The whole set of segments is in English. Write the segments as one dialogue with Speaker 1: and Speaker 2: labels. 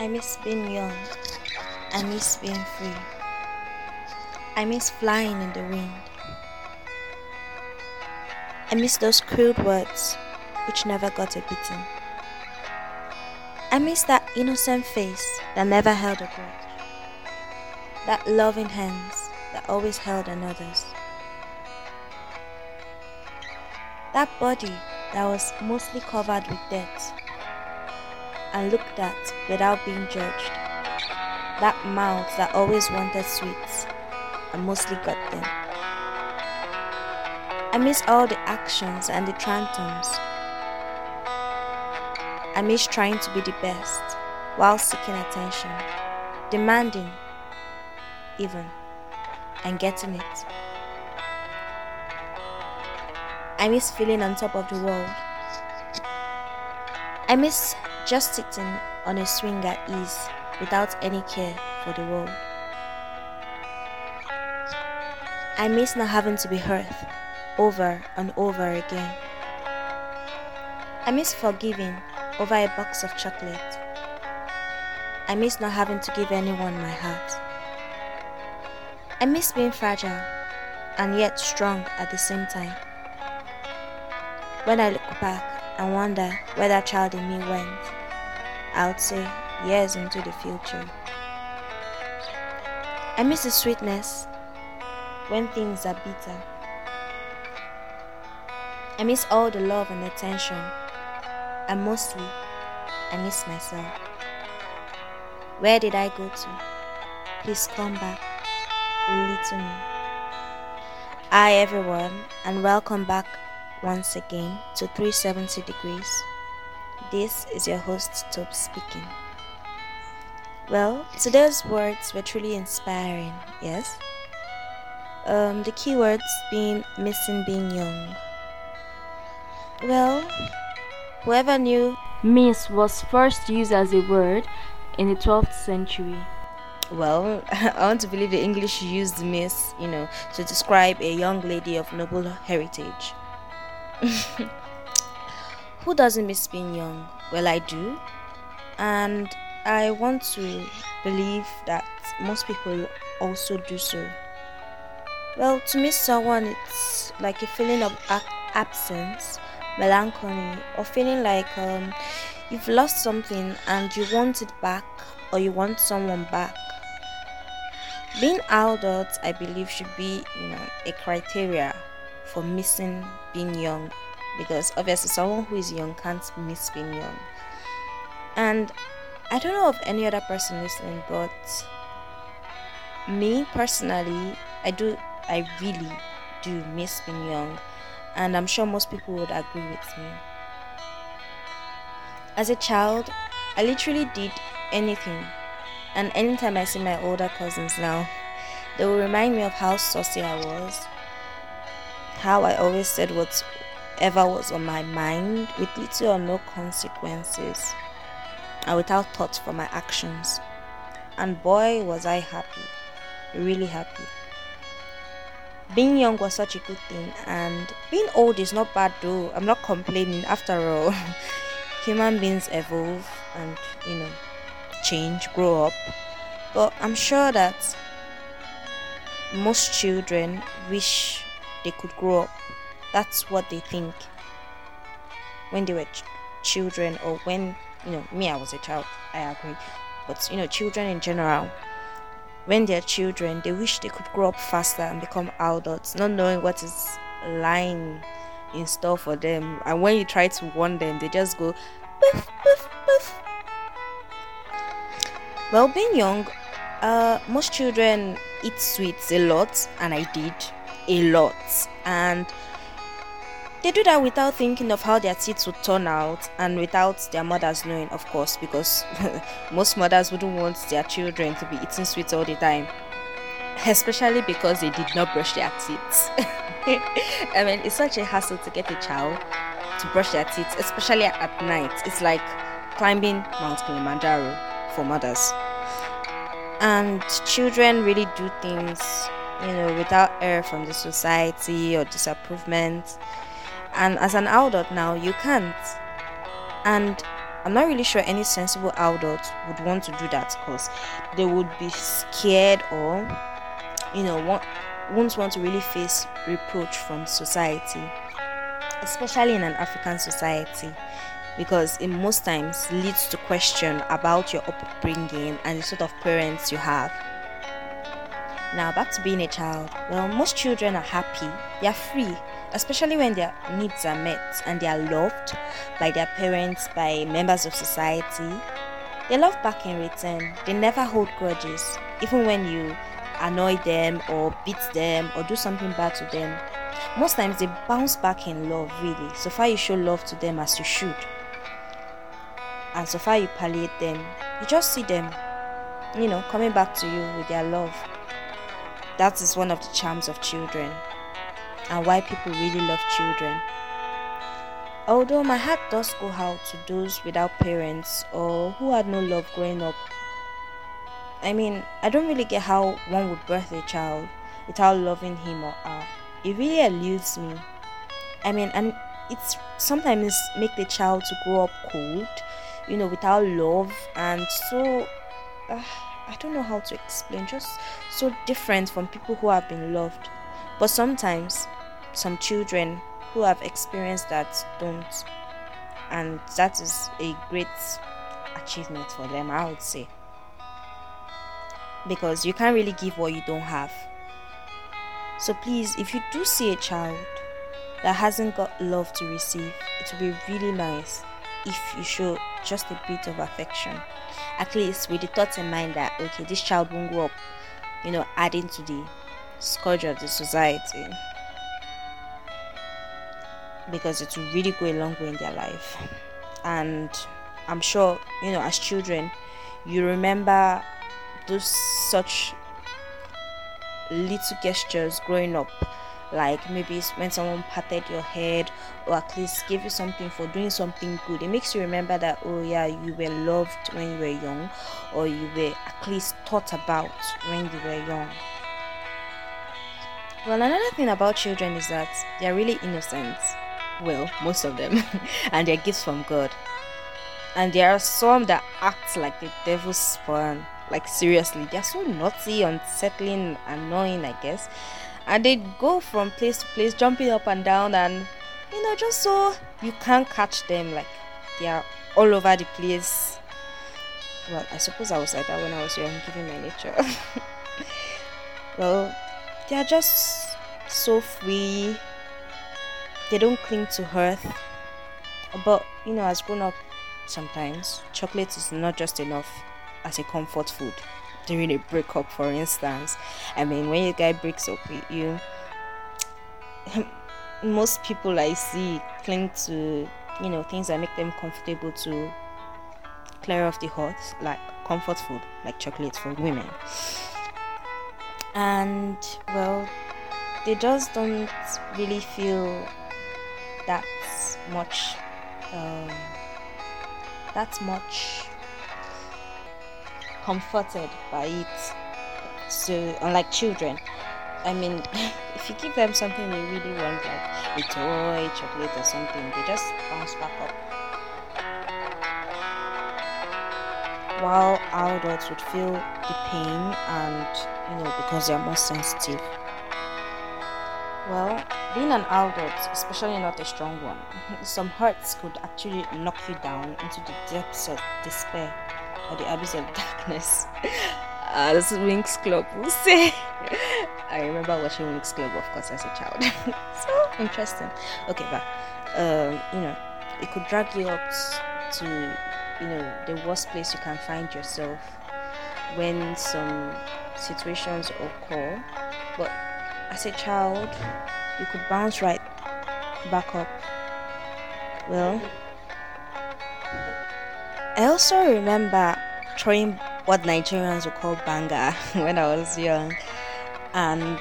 Speaker 1: I miss being young. I miss being free. I miss flying in the wind. I miss those crude words which never got a beating. I miss that innocent face that never held a grudge. That loving hands that always held another's. That body that was mostly covered with dirt and looked at without being judged. That mouth that always wanted sweets and mostly got them. I miss all the actions and the tantrums. I miss trying to be the best while seeking attention, demanding, even, and getting it. I miss feeling on top of the world. I miss just sitting on a swing at ease without any care for the world. I miss not having to be hurt over and over again. I miss forgiving over a box of chocolate. I miss not having to give anyone my heart. I miss being fragile and yet strong at the same time. When I look back and wonder where that child in me went, I would say years into the future. I miss the sweetness when things are bitter. I miss all the love and attention, and mostly, I miss myself. Where did I go to? Please come back, little me. Hi, everyone, and welcome back once again to 370 Degrees. This is your host, Tope speaking. Well, today's words were truly inspiring, yes? Um, the keywords being missing being young. Well, whoever knew
Speaker 2: Miss was first used as a word in the 12th century.
Speaker 1: Well, I want to believe the English used miss, you know, to describe a young lady of noble heritage. Who doesn't miss being young? Well, I do. And I want to believe that most people also do so. Well, to miss someone, it's like a feeling of absence, melancholy, or feeling like um, you've lost something and you want it back or you want someone back. Being adult, I believe, should be you know a criteria for missing being young because obviously someone who is young can't miss being young. And I don't know of any other person listening, but me personally, I do, I really do miss being young, and I'm sure most people would agree with me. As a child, I literally did anything, and anytime I see my older cousins now, they will remind me of how saucy I was, how I always said whatever was on my mind with little or no consequences and without thought for my actions. And boy, was I happy, really happy. Being young was such a good thing, and being old is not bad though. I'm not complaining. After all, human beings evolve and you know change, grow up. But I'm sure that most children wish they could grow up. That's what they think. When they were ch- children or when you know me i was a child i agree. But you know children in general when they're children they wish they could grow up faster and become adults not knowing what is lying in store for them. And when you try to warn them they just go poof, poof, poof. well being young uh, most children eat sweets a lot and i did a lot. And they do that without thinking of how their teeth would turn out and without their mothers knowing, of course, because most mothers wouldn't want their children to be eating sweets all the time. Especially because they did not brush their teeth. I mean, it's such a hassle to get a child to brush their teeth, especially at night. It's like climbing Mount Kilimanjaro for mothers. And children really do things, you know, without air from the society or disapproval and as an adult now you can't and I'm not really sure any sensible adult would want to do that because they would be scared or, you know, want, won't want to really face reproach from society, especially in an African society, because it most times leads to question about your upbringing and the sort of parents you have. Now, back to being a child. Well, most children are happy, they are free, especially when their needs are met and they are loved by their parents, by members of society. They love back in return, they never hold grudges, even when you annoy them or beat them or do something bad to them. Most times they bounce back in love, really, so far you show love to them as you should. And so far you palliate them, you just see them, you know, coming back to you with their love. That is one of the charms of children and why people really love children. Although my heart does go out to those without parents or who had no love growing up. I mean, I don't really get how one would birth a child without loving him or her. It really eludes me. I mean, and it's sometimes make the child to grow up cold, you know, without love and so. Uh, I don't know how to explain, just so different from people who have been loved. But sometimes, some children who have experienced that don't, and that is a great achievement for them, I would say. Because you can't really give what you don't have. So please, if you do see a child that hasn't got love to receive, it would be really nice if you show just a bit of affection at least with the thoughts in mind that okay this child won't grow up you know adding to the scourge of the society because it will really go a long way in their life. And i'm sure you know as children you remember those such little gestures growing up like maybe when someone patted your head or at least gave you something for doing something good. It makes you remember that oh yeah you were loved when you were young or you were at least thought about when you were young. Well another thing about children is that they're really innocent well most of them. And they're gifts from god. And there are some that act like the devil's spawn. Like seriously they're so naughty unsettling annoying i guess. And they go from place to place jumping up and down and you know just so you can't catch them. Like they are all over the place. Well i suppose i was like that when i was young given my nature. Well they are just so free they don't cling to earth but you know as grown up sometimes chocolate is not just enough as a comfort food during a breakup, for instance. I mean, when a guy breaks up with you, most people I see cling to, you know, things that make them comfortable to clear off the hurt, like comfort food, like chocolate for women. And, well, they just don't really feel that much, um, that much comforted by it. So, unlike children, I mean, if you give them something they really want, like a toy, chocolate, or something, they just bounce back up. While adults would feel the pain and, you know, because they are more sensitive. Well, being an adult, especially not a strong one, some hurts could actually knock you down into the depths of despair or the abyss of darkness. As Winx Club will say. I remember watching Winx Club, of course, as a child. so interesting. Okay, but um, you know, it could drag you up to you know the worst place you can find yourself when some situations occur. But as a child, you could bounce right back up. Well, I also remember throwing what Nigerians would call banga when I was young, and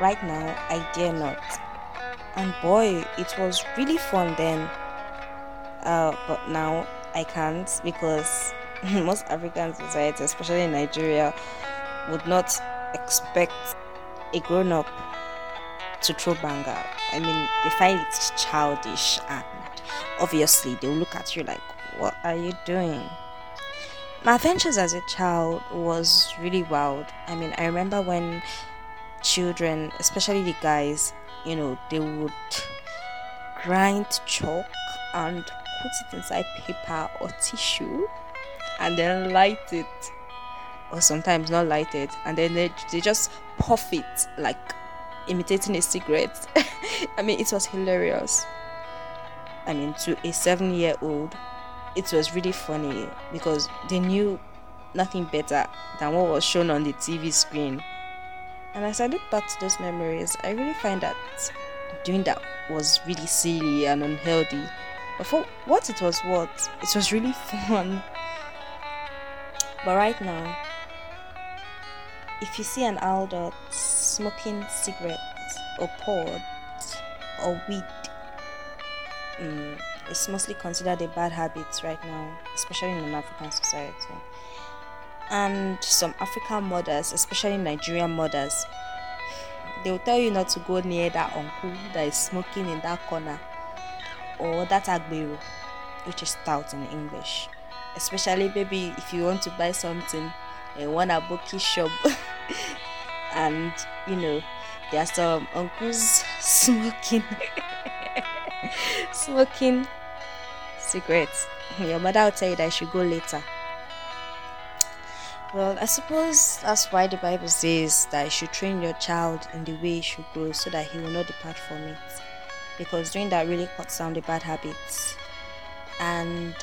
Speaker 1: right now I dare not. And boy, it was really fun then. Uh, but now I can't because most African society, especially in Nigeria, would not expect a grown up to throw banga. I mean, they find it childish and obviously they'll look at you like what are you doing? My adventures as a child was really wild. I mean, I remember when children, especially the guys, you know, they would grind chalk and put it inside paper or tissue and then light it. Or sometimes not light it, and then they, they just puff it like imitating a cigarette. I mean, it was hilarious. I mean, to a seven year old, it was really funny because they knew nothing better than what was shown on the TV screen. And as I look back to those memories, I really find that doing that was really silly and unhealthy. But for what it was worth, it was really fun. But right now, if you see an adult smoking cigarettes or pod or weed, um, it's mostly considered a bad habit right now, especially in an African society. And some African mothers, especially Nigerian mothers, they will tell you not to go near that uncle that is smoking in that corner or that agbero, which is stout in English. Especially maybe if you want to buy something in one aboki shop and you know there are some uncles smoking smoking cigarettes. Your mother will tell you that you should go later. Well, I suppose that's why the Bible says that you should train your child in the way he should go so that he will not depart from it. Because doing that really cuts down the bad habits. And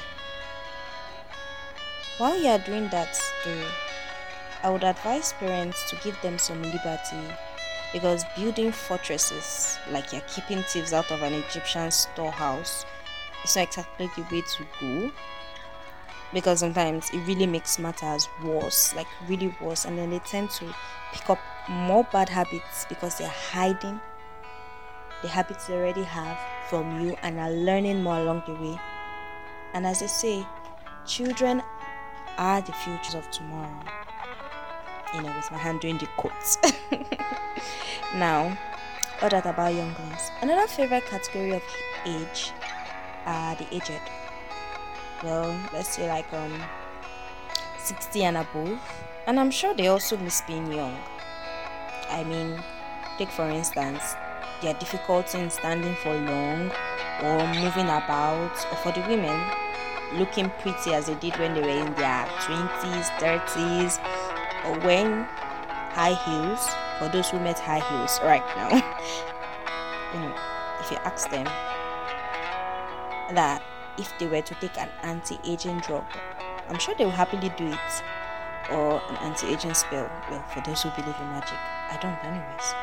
Speaker 1: while you are doing that, though, I would advise parents to give them some liberty because building fortresses like you're keeping thieves out of an Egyptian storehouse is not exactly the way to go because sometimes it really makes matters worse, like really worse, and then they tend to pick up more bad habits because they're hiding the habits they already have from you and are learning more along the way. And as they say, children are the futures of tomorrow. You know, with my hand doing the quotes. now, all that about younglings. Another favorite category of age are the aged well let's say like um 60 and above and i'm sure they also miss being young i mean take for instance their difficulty in standing for long or moving about or for the women looking pretty as they did when they were in their 20s 30s or wearing high heels for those who met high heels right now you know if you ask them that if they were to take an anti-aging drug. I'm sure they will happily do it. Or an anti-aging spell. Well, for those who believe in magic. I don't anyways.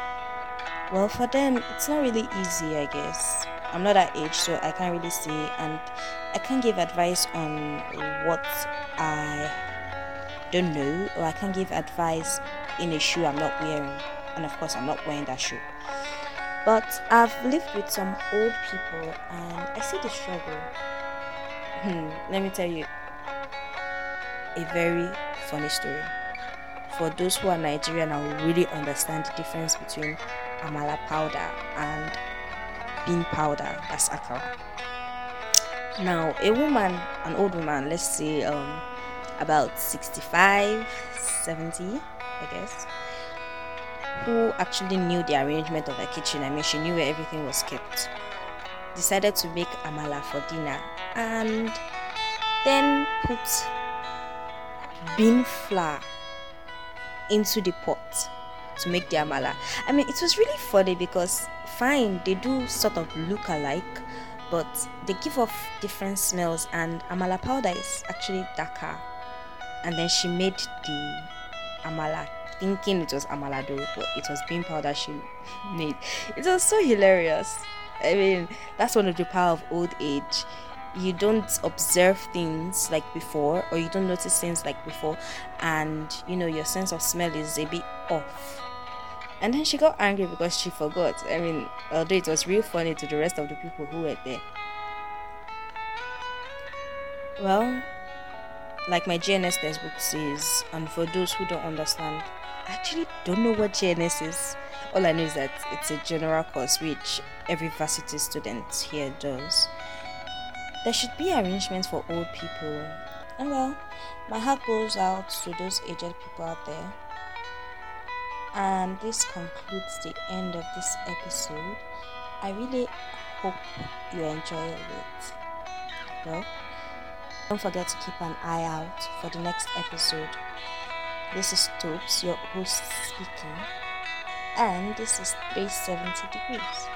Speaker 1: Well, for them, it's not really easy, I guess. I'm not that age, so I can't really say, and I can't give advice on what I don't know, or I can't give advice in a shoe I'm not wearing. And of course, I'm not wearing that shoe. But I've lived with some old people, and I see the struggle. Hmm, let me tell you a very funny story. For those who are Nigerian and will really understand the difference between amala powder and bean powder, that's akara. Now, a woman, an old woman, let's say um, about 65, 70, I guess, who actually knew the arrangement of the kitchen. I mean, she knew where everything was kept decided to make amala for dinner and then put bean flour into the pot to make the amala. I mean, it was really funny because fine, they do sort of look alike, but they give off different smells, and amala powder is actually darker. And then she made the amala thinking it was amala dough, but it was bean powder she made. It was so hilarious. I mean, that's one of the power of old age. You don't observe things like before, or you don't notice things like before, and you know, your sense of smell is a bit off. And then she got angry because she forgot. I mean, although it was real funny to the rest of the people who were there. Well, like my GNS textbook says, and for those who don't understand, I actually don't know what GNS is. All I know is that it's a general course which every varsity student here does. there should be arrangements for old people. And well, my heart goes out to those aged people out there. And this concludes the end of this episode. I really hope you enjoy it. Well, don't forget to keep an eye out for the next episode. This is Stokes, your host speaking, and this is 370 degrees.